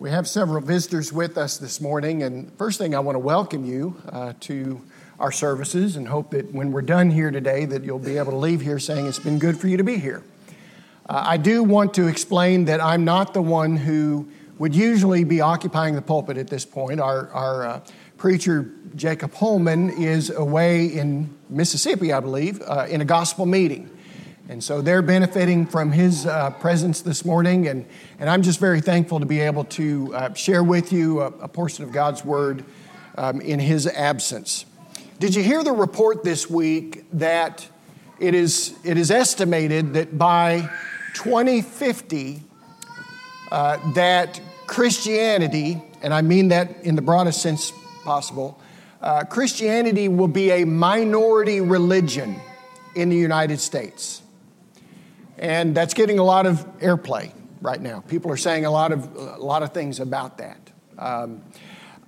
We have several visitors with us this morning, and first thing I want to welcome you uh, to our services and hope that when we're done here today that you'll be able to leave here saying it's been good for you to be here. Uh, I do want to explain that I'm not the one who would usually be occupying the pulpit at this point. Our, our uh, preacher, Jacob Holman, is away in Mississippi, I believe, uh, in a gospel meeting. And so they're benefiting from his uh, presence this morning, and, and I'm just very thankful to be able to uh, share with you a, a, portion of God's Word um, in his absence. Did you hear the report this week that it is, it is estimated that by 2050, uh, that Christianity, and I mean that in the broadest sense possible, uh, Christianity will be a minority religion in the United States. And that's getting a lot of airplay right now. People are saying a lot of, a lot of things about that. Um,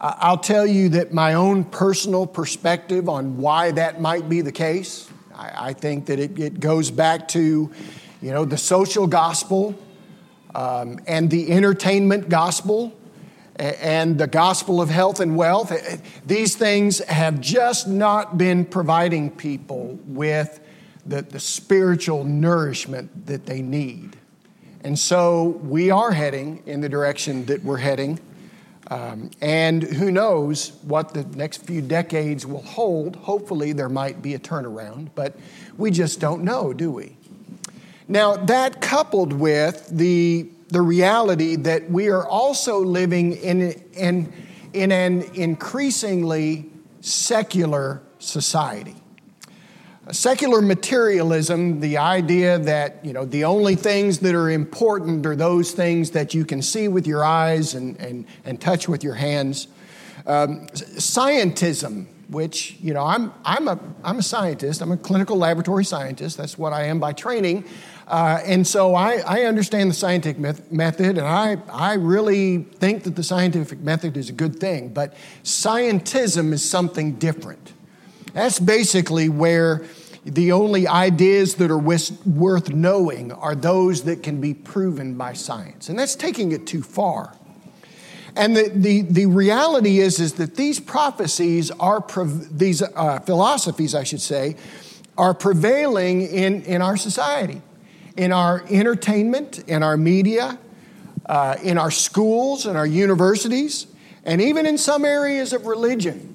I'll tell you that my own personal perspective on why that might be the case, I, I think that it, it, goes back to, you know, the social gospel um, and the entertainment gospel and the gospel of health and wealth. These things have just not been providing people with the, the spiritual nourishment that they need. And so we are heading in the direction that we're heading. Um, and who knows what the next few decades will hold. Hopefully, there might be a turnaround, but we just don't know, do we? Now, that coupled with the, the reality that we are also living in, in, in an increasingly secular society. Secular materialism, the idea that you know the only things that are important are those things that you can see with your eyes and, and, and touch with your hands. Um, scientism, which you know I'm, I'm, a, I'm a scientist, I'm a clinical laboratory scientist, that's what I am by training. Uh, and so I, I, understand the scientific method, and I, I really think that the scientific method is a good thing. But scientism is something different. That's basically where the only ideas that are worth knowing are those that can be proven by science. And that's taking it too far. And the, the, the reality is, is that these prophecies are, these uh, philosophies, I should say, are prevailing in, in our society, in our entertainment, in our media, uh, in our schools, in our universities, and even in some areas of religion.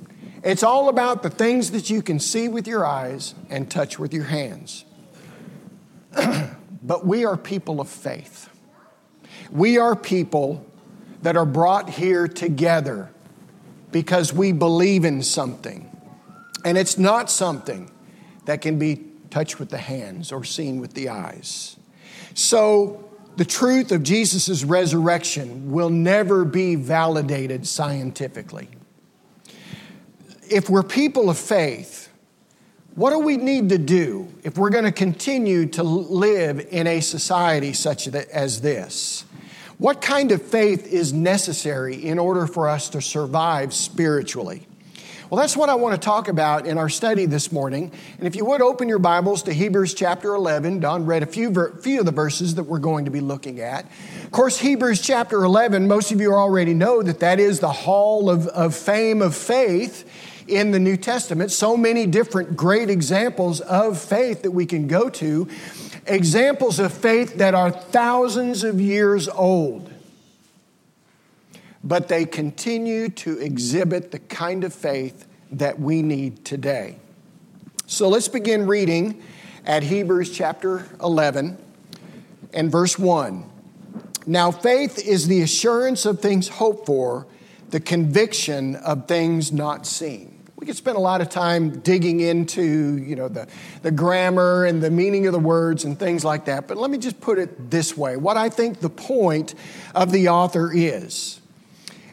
It's all about the things that you can see with your eyes and touch with your hands. but we are people of faith. We are people that are brought here together because we believe in something. And it's not something that can be touched with the hands or seen with the eyes. So, the truth of Jesus' resurrection will never be validated scientifically if we're people of faith, what do we need to do if we're going to continue to live in a society such as this? What kind of faith is necessary in order for us to survive spiritually? Well, that's what I want to talk about in our study this morning. And if you would open your Bibles to Hebrews chapter 11, Don read a few, ver- few of the verses that we're going to be looking at. Of course, Hebrews chapter 11, most of you already know that that is the hall of, of fame of faith in the New Testament. So many different great examples of faith that we can go to, examples of faith that are thousands of years old. But they continue to exhibit the kind of faith that we need today. So let's begin reading at Hebrews chapter 11 and verse 1. Now, faith is the assurance of things hoped for, the conviction of things not seen could spend a lot of time digging into you know the, the grammar and the meaning of the words and things like that but let me just put it this way what i think the point of the author is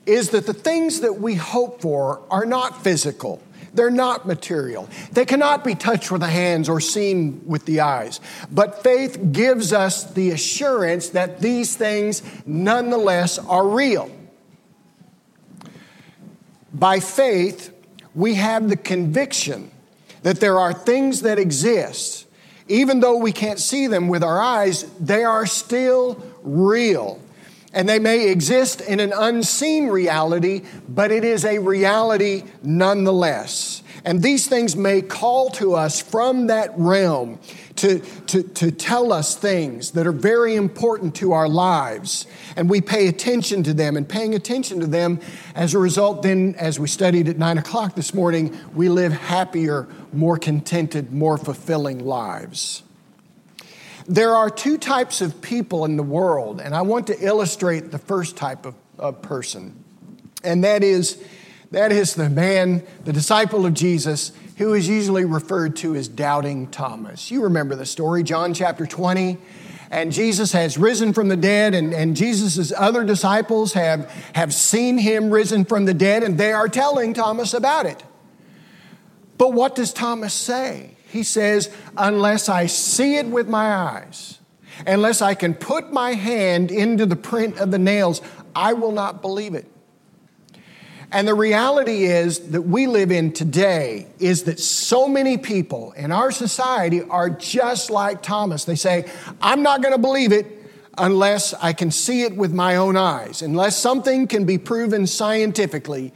is that the things that we hope for are not physical they're not material. They cannot be touched with the hands or seen with the eyes. But faith gives us the assurance that these things nonetheless are real. By faith, we have the conviction that there are things that exist, even though we can't see them with our eyes, they are still real. And they may exist in an unseen reality, but it is a reality nonetheless. And these things may call to us from that realm to, to, to tell us things that are very important to our lives. And we pay attention to them. And paying attention to them, as a result, then, as we studied at nine o'clock this morning, we live happier, more contented, more fulfilling lives. There are two types of people in the world, and I want to illustrate the first type of, of person. And that is, that is the man, the disciple of Jesus, who is usually referred to as doubting Thomas. You remember the story, John chapter 20. And Jesus has risen from the dead, and, and Jesus' other disciples have, have seen him risen from the dead, and they are telling Thomas about it. But what does Thomas say? He says, unless I see it with my eyes, unless I can put my hand into the print of the nails, I will not believe it. And the reality is that we live in today is that so many people in our society are just like Thomas. They say, I'm not going to believe it unless I can see it with my own eyes, unless something can be proven scientifically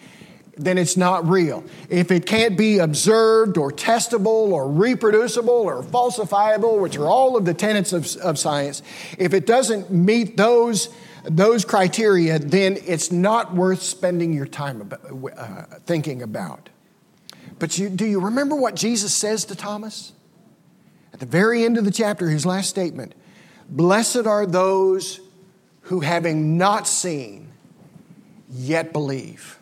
then it's not real. If it can't be observed or testable or reproducible or falsifiable, which are all of the tenets of, of science, if it doesn't meet those, those criteria, then it's not worth spending your time about, uh, thinking about. But you, do you remember what Jesus says to Thomas? At the very end of the chapter, his last statement Blessed are those who, having not seen, yet believe.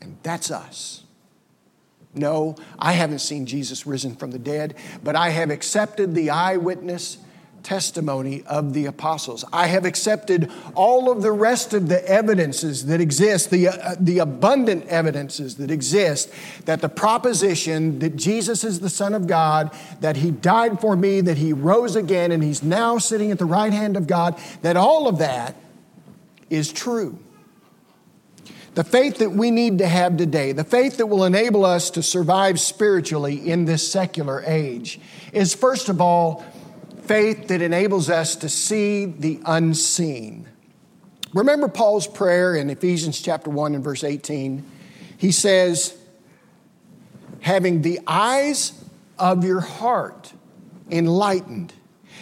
And that's us. No, I haven't seen Jesus risen from the dead, but I have accepted the eyewitness testimony of the apostles. I have accepted all of the rest of the evidences that exist, the, uh, the abundant evidences that exist, that the proposition that Jesus is the Son of God, that He died for me, that He rose again, and He's now sitting at the right hand of God, that all of that is true. The faith that we need to have today, the faith that will enable us to survive spiritually in this secular age, is first of all faith that enables us to see the unseen. Remember Paul's prayer in Ephesians chapter 1 and verse 18? He says, having the eyes of your heart enlightened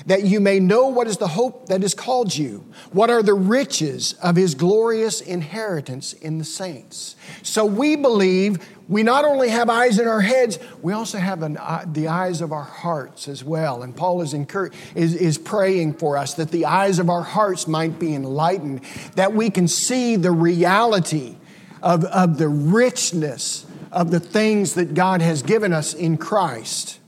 that you may know what is the hope that has called you, what are the riches of his glorious inheritance in the saints. So we believe we not only have eyes in our heads, we also have an, uh, the eyes of our hearts as well. And Paul is, incur- is, is praying for us that the eyes of our hearts might be enlightened, that we can see the reality of, of the richness of the things that God has given us in Christ.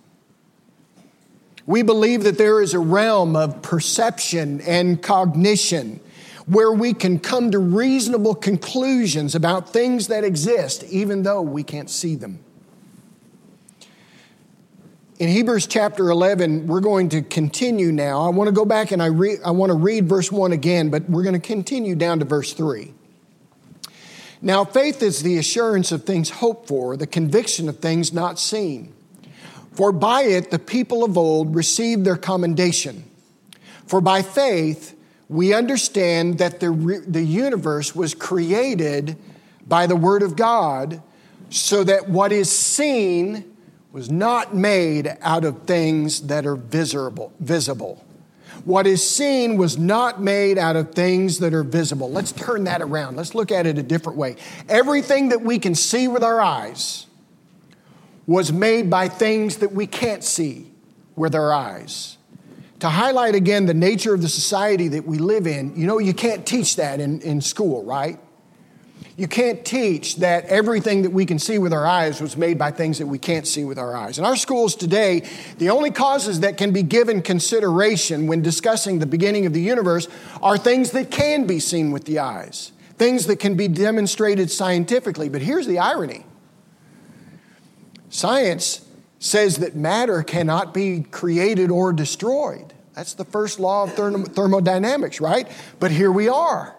We believe that there is a realm of perception and cognition where we can come to reasonable conclusions about things that exist, even though we can't see them. In Hebrews chapter 11, we're going to continue now. I want to go back and I, re- I want to read verse 1 again, but we're going to continue down to verse 3. Now, faith is the assurance of things hoped for, the conviction of things not seen. For by it the people of old received their commendation. For by faith we understand that the, the universe was created by the Word of God, so that what is seen was not made out of things that are visible. visible. What is seen was not made out of things that are visible. Let's turn that around. Let's look at it a different way. Everything that we can see with our eyes was made by things that we can't see with our eyes. To highlight again the nature of the society that we live in, you know, you can't teach that in, in school, right? You can't teach that everything that we can see with our eyes was made by things that we can't see with our eyes. In our schools today, the only causes that can be given consideration when discussing the beginning of the universe are things that can be seen with the eyes, things that can be demonstrated scientifically. But here's the irony Science says that matter cannot be created or destroyed. That's the first law of thermodynamics, right? But here we are.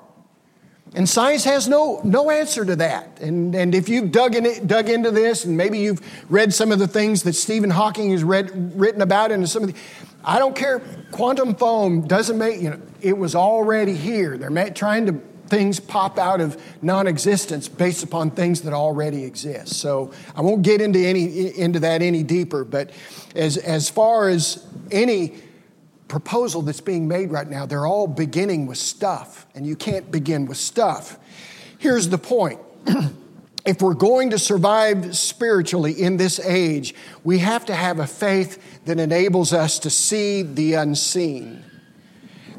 And science has no, no answer to that. And, and if you've dug, in it, dug into this, and maybe you've read some of the things that Stephen Hawking has read, written about, and some of the, I don't care. Quantum foam doesn't make, you know, it was already here. They're trying to, things pop out of non existence based upon things that already exist. So I won't get into, any, into that any deeper, but as, as far as any proposal that's being made right now, they're all beginning with stuff, and you can't begin with stuff. Here's the point. if we're going to survive spiritually in this age, we have to have a faith that enables us to see the unseen.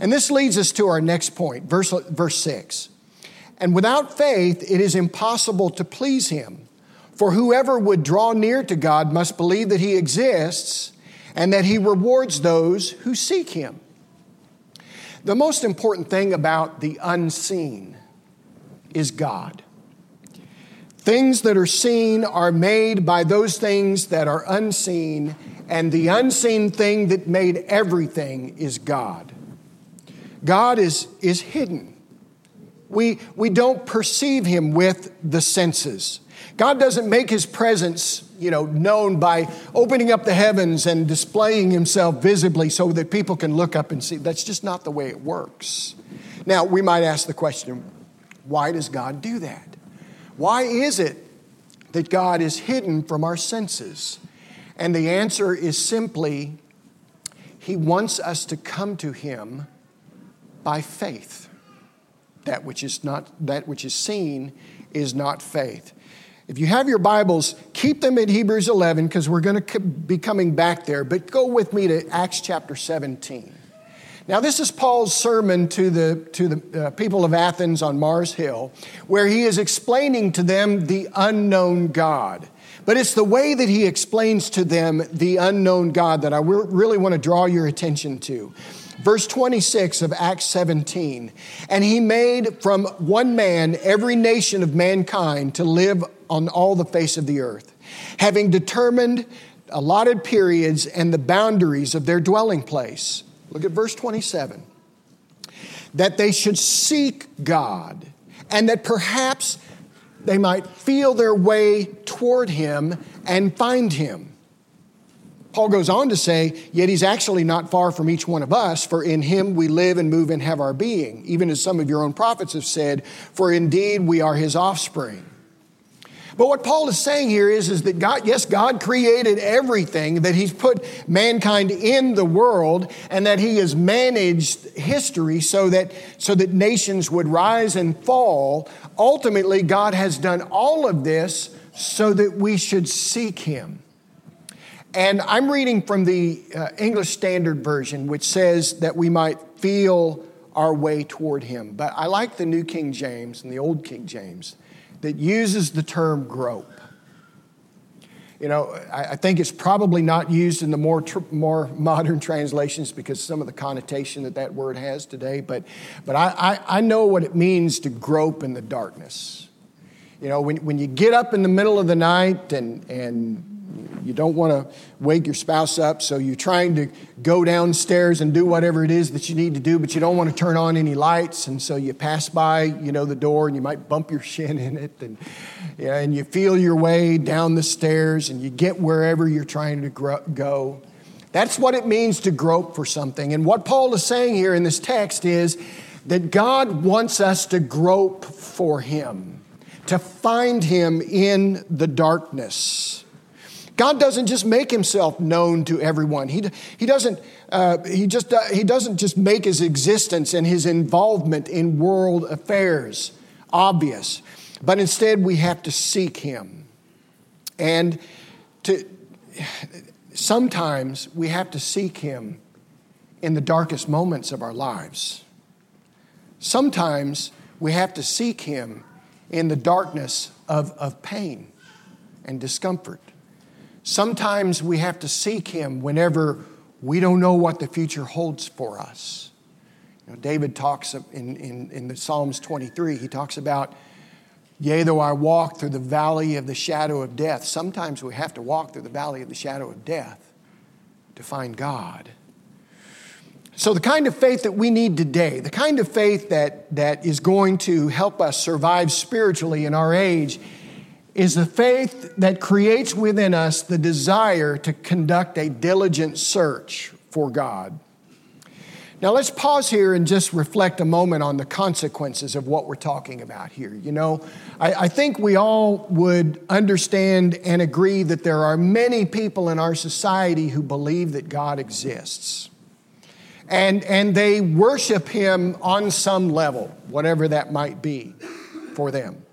And this leads us to our next point, verse, verse 6. And without faith, it is impossible to please him. For whoever would draw near to God must believe that he exists and that he rewards those who seek him. The most important thing about the unseen is God. Things that are seen are made by those things that are unseen, and the unseen thing that made everything is God. God is, is hidden. We, we don't perceive him with the senses. God doesn't make his presence, you know, known by opening up the heavens and displaying himself visibly so that people can look up and see. That's just not the way it works. Now, we might ask the question, why does God do that? Why is it that God is hidden from our senses? And the answer is simply He wants us to come to Him by faith. That which is not that which is seen is not faith. If you have your Bibles, keep them in Hebrews 11 because we're going to be coming back there. But go with me to Acts chapter 17. Now, this is Paul's sermon to the, to the uh, people of Athens on Mars Hill, where he is explaining to them the unknown God. But it's the way that he explains to them the unknown God that I really want to draw your attention to. Verse 26 of Acts 17. And he made from one man every nation of mankind to live on all the face of the earth, having determined allotted periods and the boundaries of their dwelling place Look at verse 27. That they should seek God and that perhaps they might feel their way toward Him and find Him. Paul goes on to say, Yet He's actually not far from each one of us, for in Him we live and move and have our being, even as some of your own prophets have said, for indeed we are His offspring. But what Paul is saying here is, is that God, yes, God created everything, that He's put mankind in the world, and that He has managed history so that, so that nations would rise and fall. Ultimately, God has done all of this so that we should seek Him. And I'm reading from the uh, English Standard Version, which says that we might feel our way toward Him. But I like the New King James and the Old King James that uses the term grope. You know, I, I think it's probably not used in the more, tr- more modern translations because some of the connotation that that word has today, but, but I, I, I know what it means to grope in the darkness. You know, when, when you get up in the middle of the night and, and you don't want to wake your spouse up, so you're trying to go downstairs and do whatever it is that you need to do, but you don't want to turn on any lights, and so you pass by, you know, the door, and you might bump your shin in it, and yeah, and you feel your way down the stairs, and you get wherever you're trying to go. That's what it means to grope for something. And what Paul is saying here in this text is that God wants us to grope for Him, to find Him in the darkness. God doesn't just make himself known to everyone. He, he, doesn't, uh, he, just, uh, he doesn't just make his existence and his involvement in world affairs obvious, but instead we have to seek him. And to, sometimes we have to seek him in the darkest moments of our lives. Sometimes we have to seek him in the darkness of, of pain and discomfort. Sometimes we have to seek Him whenever we don't know what the future holds for us. You know, David talks in, in, in the Psalms 23, he talks about, Yea, though I walk through the valley of the shadow of death. Sometimes we have to walk through the valley of the shadow of death to find God. So, the kind of faith that we need today, the kind of faith that, that is going to help us survive spiritually in our age, is the faith that creates within us the desire to conduct a diligent search for God. Now, let's pause here and just reflect a moment on the consequences of what we're talking about here. You know, I, I, think we all would understand and agree that there are many people in our society who believe that God exists. And, and they worship Him on some level, whatever that might be for them.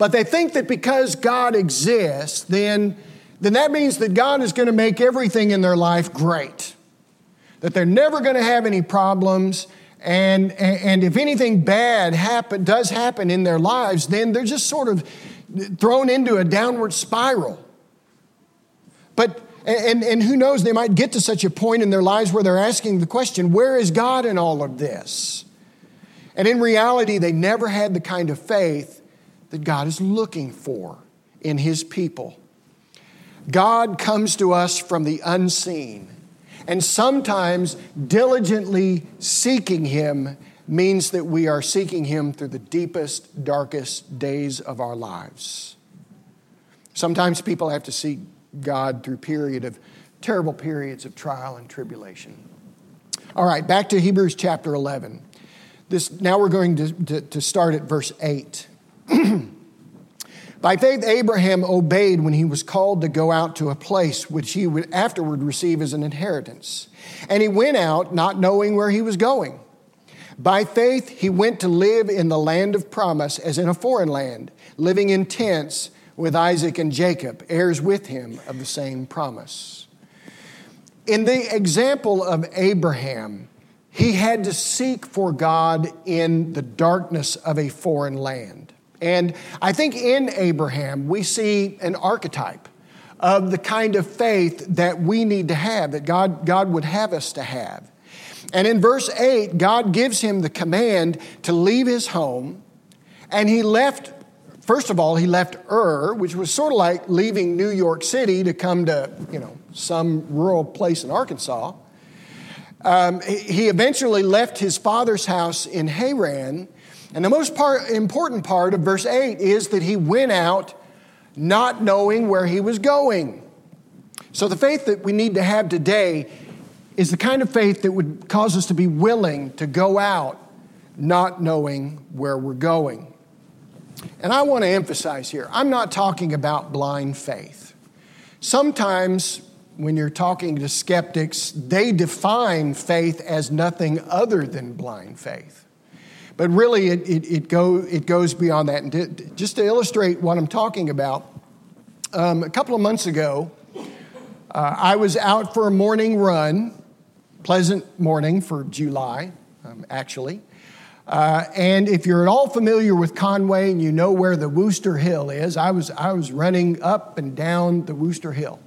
But they think that because God exists, then, then that means that God is going to make everything in their life great that they're never going to have any problems. And, and if anything bad happen, does happen in their lives, then they're just sort of thrown into a downward spiral. But, and, and who knows, they might get to such a point in their lives where they're asking the question, where is God in all of this? And in reality, they never had the kind of faith that God is looking for in His people. God comes to us from the unseen. And sometimes diligently seeking Him means that we are seeking Him through the deepest, darkest days of our lives. Sometimes people have to seek God through period of terrible periods of trial and tribulation. All right, back to Hebrews chapter 11. This, now we're going to, to, to start at verse 8. By faith, Abraham obeyed when he was called to go out to a place which he would afterward receive as an inheritance. And he went out not knowing where he was going. By faith, he went to live in the land of promise as in a foreign land, living in tents with Isaac and Jacob, heirs with him of the same promise. In the example of Abraham, he had to seek for God in the darkness of a foreign land. And I think in Abraham, we see an archetype of the kind of faith that we need to have, that God, God would have us to have. And in verse 8, God gives him the command to leave his home, and he left, first of all, he left Ur, which was sort of like leaving New York City to come to, you know, some rural place in Arkansas. Um, he eventually left his father's house in Haran and the most part, important part of verse 8 is that he went out not knowing where he was going. So, the faith that we need to have today is the kind of faith that would cause us to be willing to go out not knowing where we're going. And I want to emphasize here I'm not talking about blind faith. Sometimes when you're talking to skeptics, they define faith as nothing other than blind faith. But really, it, it, it, go, it goes beyond that. And to, just to illustrate what I'm talking about, um, a couple of months ago, uh, I was out for a morning run, pleasant morning for July, um, actually. Uh, and if you're at all familiar with Conway and you know where the Wooster Hill is, I was, I was running up and down the Wooster Hill.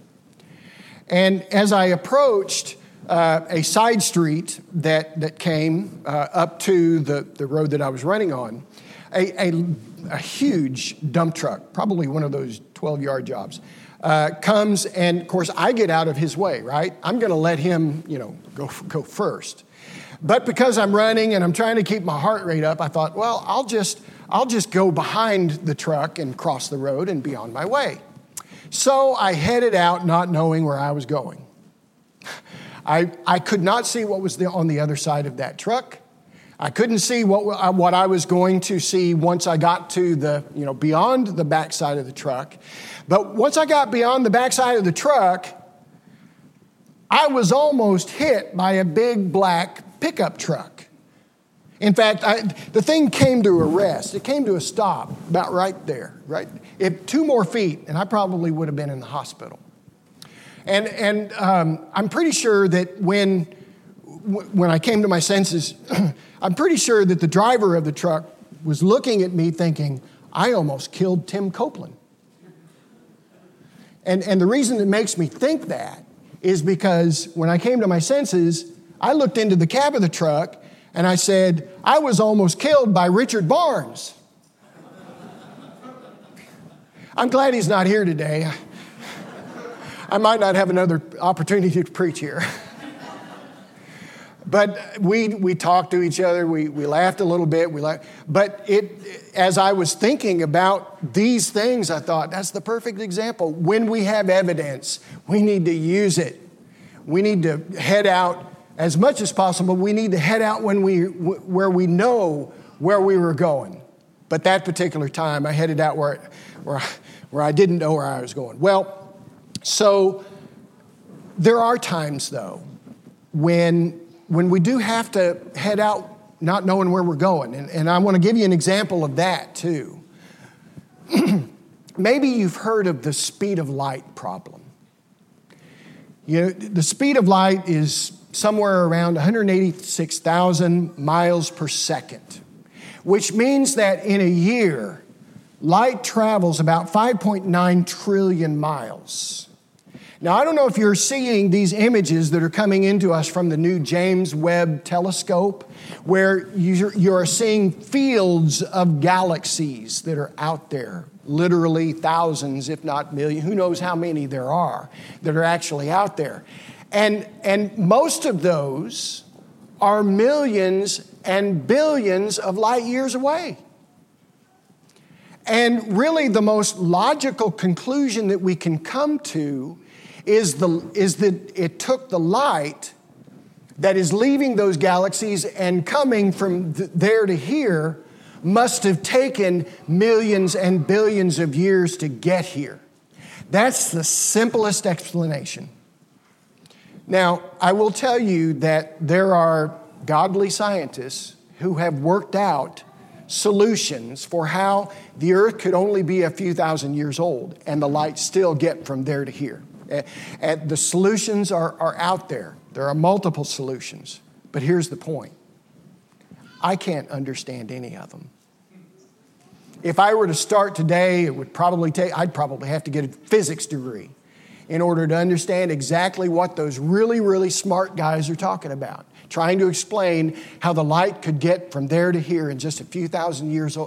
And as I approached, uh, a side street that, that came uh, up to the, the road that I was running on, a, a, a huge dump truck, probably one of those 12 yard jobs, uh, comes and of course I get out of his way, right? I'm going to let him, you know, go, go first. But because I'm running and I'm trying to keep my heart rate up, I thought, well, I'll just, I'll just go behind the truck and cross the road and be on my way. So I headed out not knowing where I was going. I, I could not see what was the, on the other side of that truck. I couldn't see what, uh, what I was going to see once I got to the, you know, beyond the backside of the truck. But once I got beyond the backside of the truck, I was almost hit by a big black pickup truck. In fact, I, the thing came to a rest. It came to a stop about right there, right? If two more feet, and I probably would have been in the hospital. And, and um, I'm pretty sure that when, when I came to my senses, I'm pretty sure that the driver of the truck was looking at me thinking, I almost killed Tim Copeland. And, and the reason it makes me think that is because when I came to my senses, I looked into the cab of the truck and I said, I was almost killed by Richard Barnes. I'm glad he's not here today. I might not have another opportunity to preach here. but we, we talked to each other, we, we laughed a little bit, we laughed. but it, as I was thinking about these things, I thought that's the perfect example. When we have evidence, we need to use it. we need to head out as much as possible. We need to head out when we, where we know where we were going. But that particular time, I headed out where, where, where I didn't know where I was going. Well, so there are times, though, when, when we do have to head out not knowing where we're going. And, and I want to give you an example of that, too. Maybe you've heard of the speed of light problem. You know, the speed of light is somewhere around 186,000 miles per second, which means that in a year, light travels about 5.9 trillion miles. Now, I don't know if you're seeing these images that are coming into us from the new James Webb telescope, where you're, seeing fields of galaxies that are out there, literally thousands, if not millions, who knows how many there are that are actually out there. And, and most of those are millions and billions of light years away. And really, the most logical conclusion that we can come to is, the, is that it took the light that is leaving those galaxies and coming from th- there to here must have taken millions and billions of years to get here. That's the simplest explanation. Now, I will tell you that there are godly scientists who have worked out solutions for how the earth could only be a few thousand years old and the light still get from there to here. The solutions are, are out there. There are multiple solutions. But here's the point I can't understand any of them. If I were to start today, it would probably take, I'd probably have to get a physics degree in order to understand exactly what those really, really smart guys are talking about. Trying to explain how the light could get from there to here in just a few thousand years,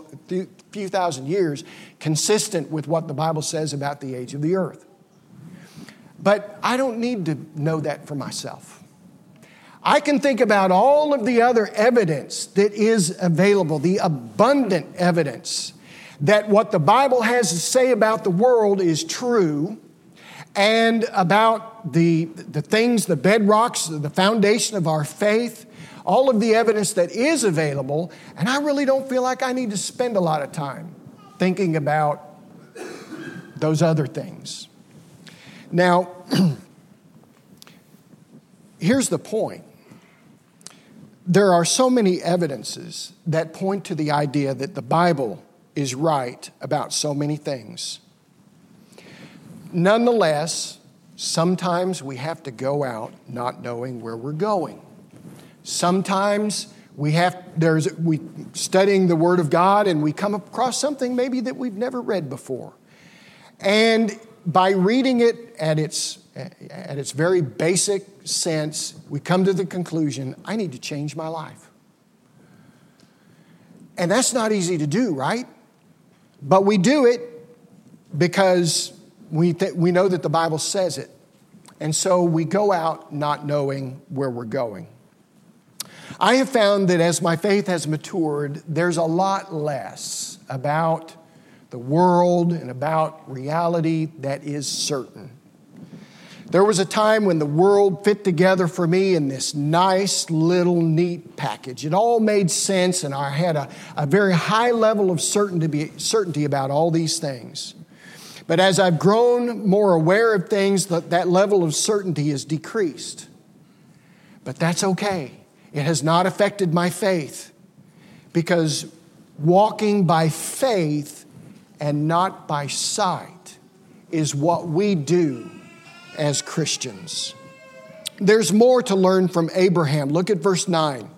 few thousand years, consistent with what the Bible says about the age of the earth. But I don't need to know that for myself. I can think about all of the other evidence that is available, the abundant evidence that what the Bible has to say about the world is true and about the, the things, the bedrocks, the foundation of our faith, all of the evidence that is available. And I really don't feel like I need to spend a lot of time thinking about those other things. Now, here's the point there are so many evidences that point to the idea that the Bible is right about so many things. Nonetheless, sometimes we have to go out not knowing where we're going. Sometimes we have there's we studying the word of God and we come across something maybe that we've never read before. And by reading it at its, at its very basic sense, we come to the conclusion I need to change my life. And that's not easy to do, right? But we do it because we, th- we know that the Bible says it. And so we go out not knowing where we're going. I have found that as my faith has matured, there's a lot less about the world and about reality that is certain. There was a time when the world fit together for me in this nice little neat package. It all made sense, and I had a, a very high level of certainty, certainty about all these things. But as I've grown more aware of things, that, that level of certainty has decreased. But that's okay. It has not affected my faith because walking by faith and not by sight is what we do as Christians. There's more to learn from Abraham. Look at verse 9.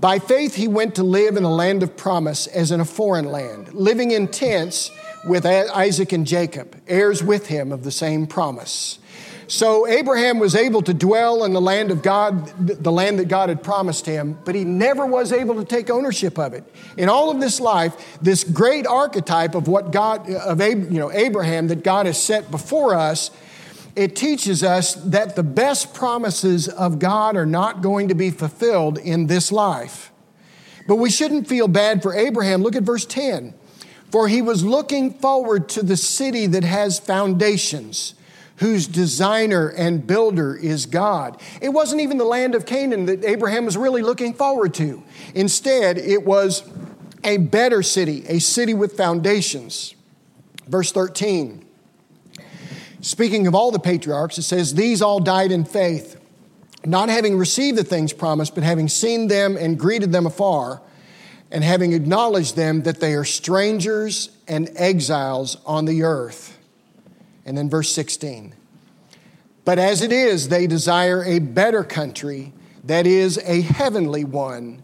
By faith, he went to live in a land of promise as in a foreign land, living in tents with Isaac and Jacob, heirs with him of the same promise. So Abraham was able to dwell in the land of God, the land that God had promised him, but he never was able to take ownership of it. In all of this life, this great archetype of what God, uh, of you know, Abraham that God has set before us, it teaches us that the best promises of God are not going to be fulfilled in this life. But we shouldn't feel bad for Abraham. Look at verse 10. For he was looking forward to the city that has foundations whose designer and builder is God. It wasn't even the land of Canaan that Abraham was really looking forward to. Instead, it was a better city, a city with foundations. Verse 13. Speaking of all the patriarchs, it says, These all died in faith, not having received the things promised, but having seen them and greeted them afar, and having acknowledged them that they are strangers and exiles on the earth. And then verse 16. But as it is, they desire a better country, that is, a heavenly one.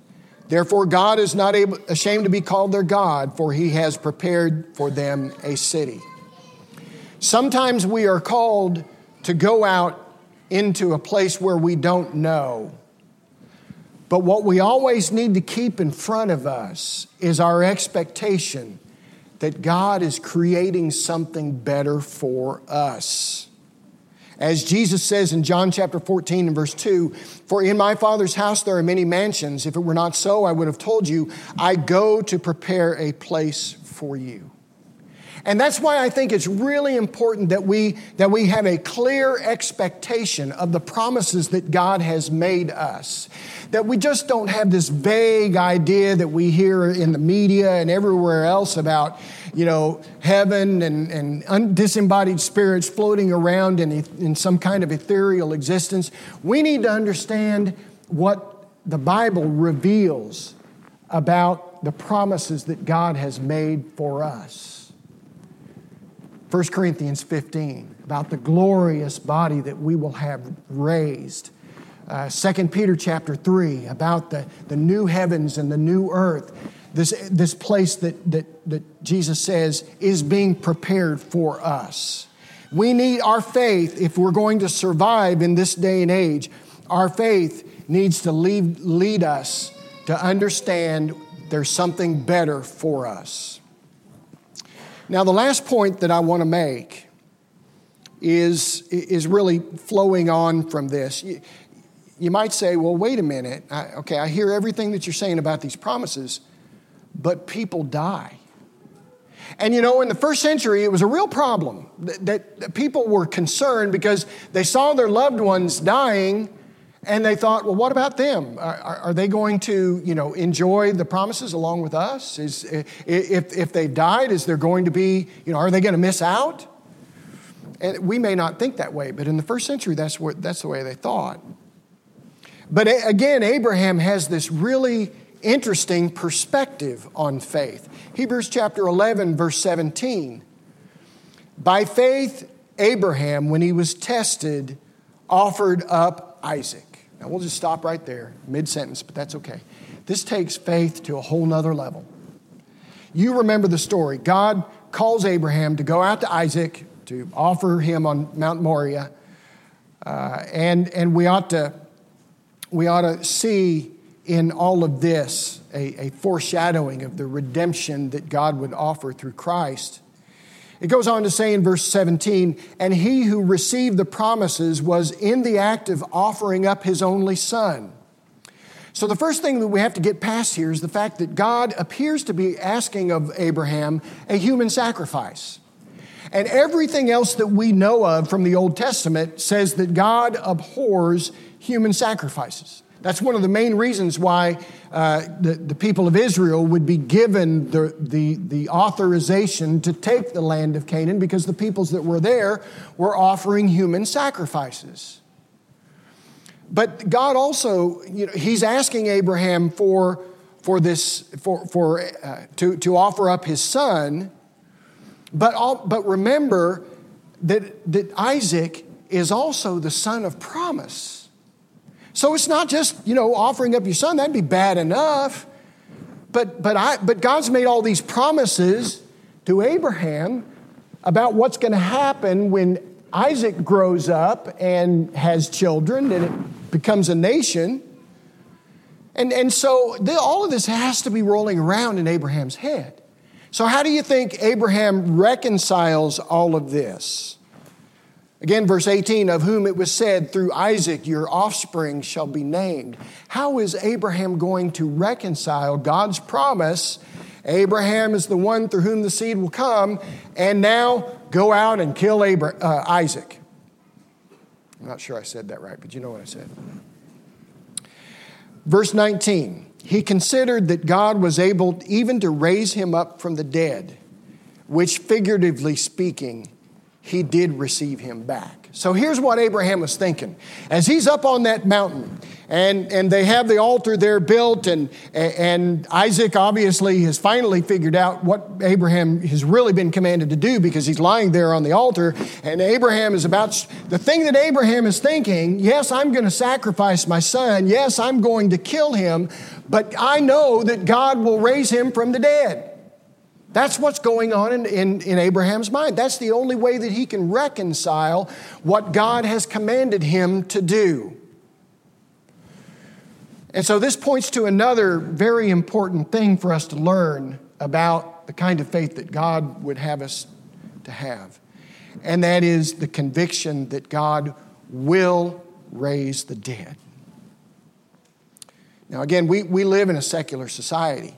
Therefore, God is not able, ashamed to be called their God, for he has prepared for them a city. Sometimes we are called to go out into a place where we don't know. But what we always need to keep in front of us is our expectation that God is creating something better for us. As Jesus says in John chapter 14 and verse 2, For in my Father's house there are many mansions. If it were not so, I would have told you, I go to prepare a place for you. And that's why I think it's really important that we, that we have a clear expectation of the promises that God has made us. That we just don't have this vague idea that we hear in the media and everywhere else about, you know, heaven and, and disembodied spirits floating around in, in some kind of ethereal existence. We need to understand what the Bible reveals about the promises that God has made for us. 1 Corinthians 15, about the glorious body that we will have raised. Uh, 2 Peter chapter 3, about the, the new heavens and the new earth. This, this place that, that, that Jesus says is being prepared for us. We need our faith if we're going to survive in this day and age. Our faith needs to lead, lead us to understand there's something better for us. Now, the last point that I want to make is, is really flowing on from this. You, you might say, well, wait a minute. I, okay, I hear everything that you're saying about these promises, but people die. And you know, in the first century, it was a real problem that, that, that people were concerned because they saw their loved ones dying and they thought, well, what about them? Are, are, they going to, you know, enjoy the promises along with us? Is, if, if they've died, is there going to be, you know, are they going to miss out? And we may not think that way, but in the first century, that's, what, that's the way they thought. But again, Abraham has this really interesting perspective on faith. Hebrews chapter 11, verse 17. By faith, Abraham, when he was tested, offered up Isaac. Now, we'll just stop right there, mid sentence, but that's okay. This takes faith to a whole nother level. You remember the story. God calls Abraham to go out to Isaac to offer him on Mount Moriah. Uh, and, and we, ought to, we ought to see in all of this a, a foreshadowing of the redemption that God would offer through Christ. It goes on to say in verse 17, and he who received the promises was in the act of offering up his only son. So, the first thing that we have to get past here is the fact that God appears to be asking of Abraham a human sacrifice. And everything else that we know of from the Old Testament says that God abhors human sacrifices. That's one of the main reasons why uh, the, the people of Israel would be given the, the, the authorization to take the land of Canaan because the peoples that were there were offering human sacrifices. But God also, you know, He's asking Abraham for, for this, for, for, uh, to, to offer up his son. But, all, but remember that, that Isaac is also the son of promise. So it's not just, you know, offering up your son, that'd be bad enough. But, but, I, but God's made all these promises to Abraham about what's going to happen when Isaac grows up and has children and it becomes a nation. And, and so the, all of this has to be rolling around in Abraham's head. So, how do you think Abraham reconciles all of this? Again, verse 18, of whom it was said, Through Isaac your offspring shall be named. How is Abraham going to reconcile God's promise? Abraham is the one through whom the seed will come, and now go out and kill Abraham, uh, Isaac. I'm not sure I said that right, but you know what I said. Verse 19 He considered that God was able even to raise him up from the dead, which figuratively speaking, he did receive him back. So here's what Abraham was thinking. As he's up on that mountain, and, and they have the altar there built, and, and Isaac obviously has finally figured out what Abraham has really been commanded to do because he's lying there on the altar. And Abraham is about the thing that Abraham is thinking yes, I'm going to sacrifice my son. Yes, I'm going to kill him, but I know that God will raise him from the dead. That's what's going on in, in, in, Abraham's mind. That's the only way that he can reconcile what God has commanded him to do. And so, this points to another very important thing for us to learn about the kind of faith that God would have us to have. And that is the conviction that God will raise the dead. Now, again, we, we live in a secular society.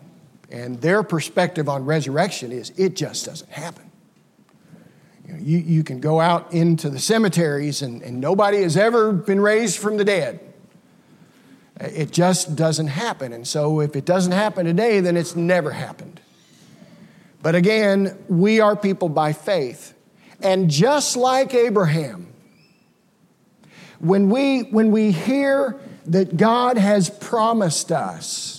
And their perspective on resurrection is it just doesn't happen. You, know, you, you, can go out into the cemeteries and, and nobody has ever been raised from the dead. It just doesn't happen. And so if it doesn't happen today, then it's never happened. But again, we are people by faith. And just like Abraham, when we, when we hear that God has promised us,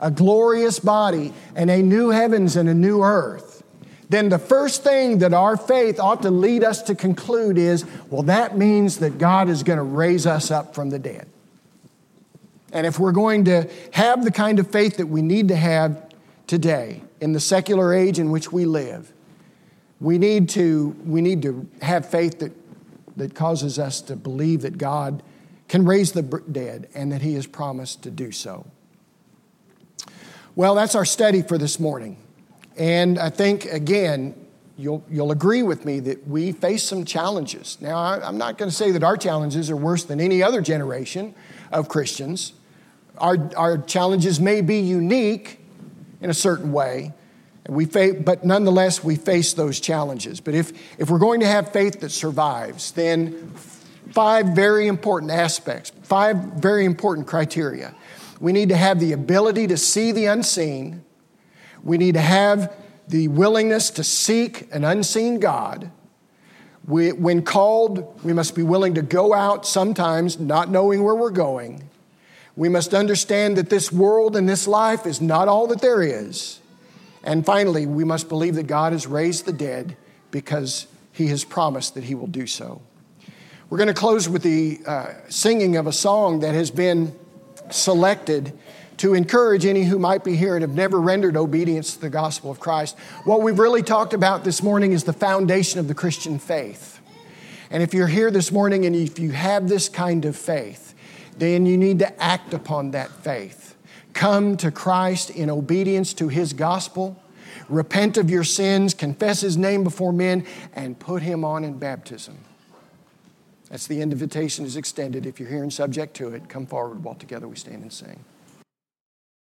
a glorious body, and a new heavens and a new earth, then the first thing that our faith ought to lead us to conclude is well, that means that God is going to raise us up from the dead. And if we're going to have the kind of faith that we need to have today in the secular age in which we live, we need to, we need to have faith that, that causes us to believe that God can raise the dead and that He has promised to do so. Well, that's our study for this morning. And I think, again, you'll, you'll agree with me that we face some challenges. Now, I, am not going to say that our challenges are worse than any other generation of Christians. Our, our challenges may be unique in a certain way, and we fa- but nonetheless, we face those challenges. But if, if we're going to have faith that survives, then five very important aspects, five very important criteria. We need to have the ability to see the unseen. We need to have the willingness to seek an unseen God. We, when called, we must be willing to go out sometimes not knowing where we're going. We must understand that this world and this life is not all that there is. And finally, we must believe that God has raised the dead because he has promised that he will do so. We're going to close with the uh, singing of a song that has been selected to encourage any who might be here and have never rendered obedience to the gospel of Christ. What we've really talked about this morning is the foundation of the Christian faith. And if you're here this morning and if you have this kind of faith, then you need to act upon that faith. Come to Christ in obedience to his gospel, repent of your sins, confess his name before men, and put him on in baptism. That's the invitation is extended. If you're here and subject to it, come forward while together we stand and sing.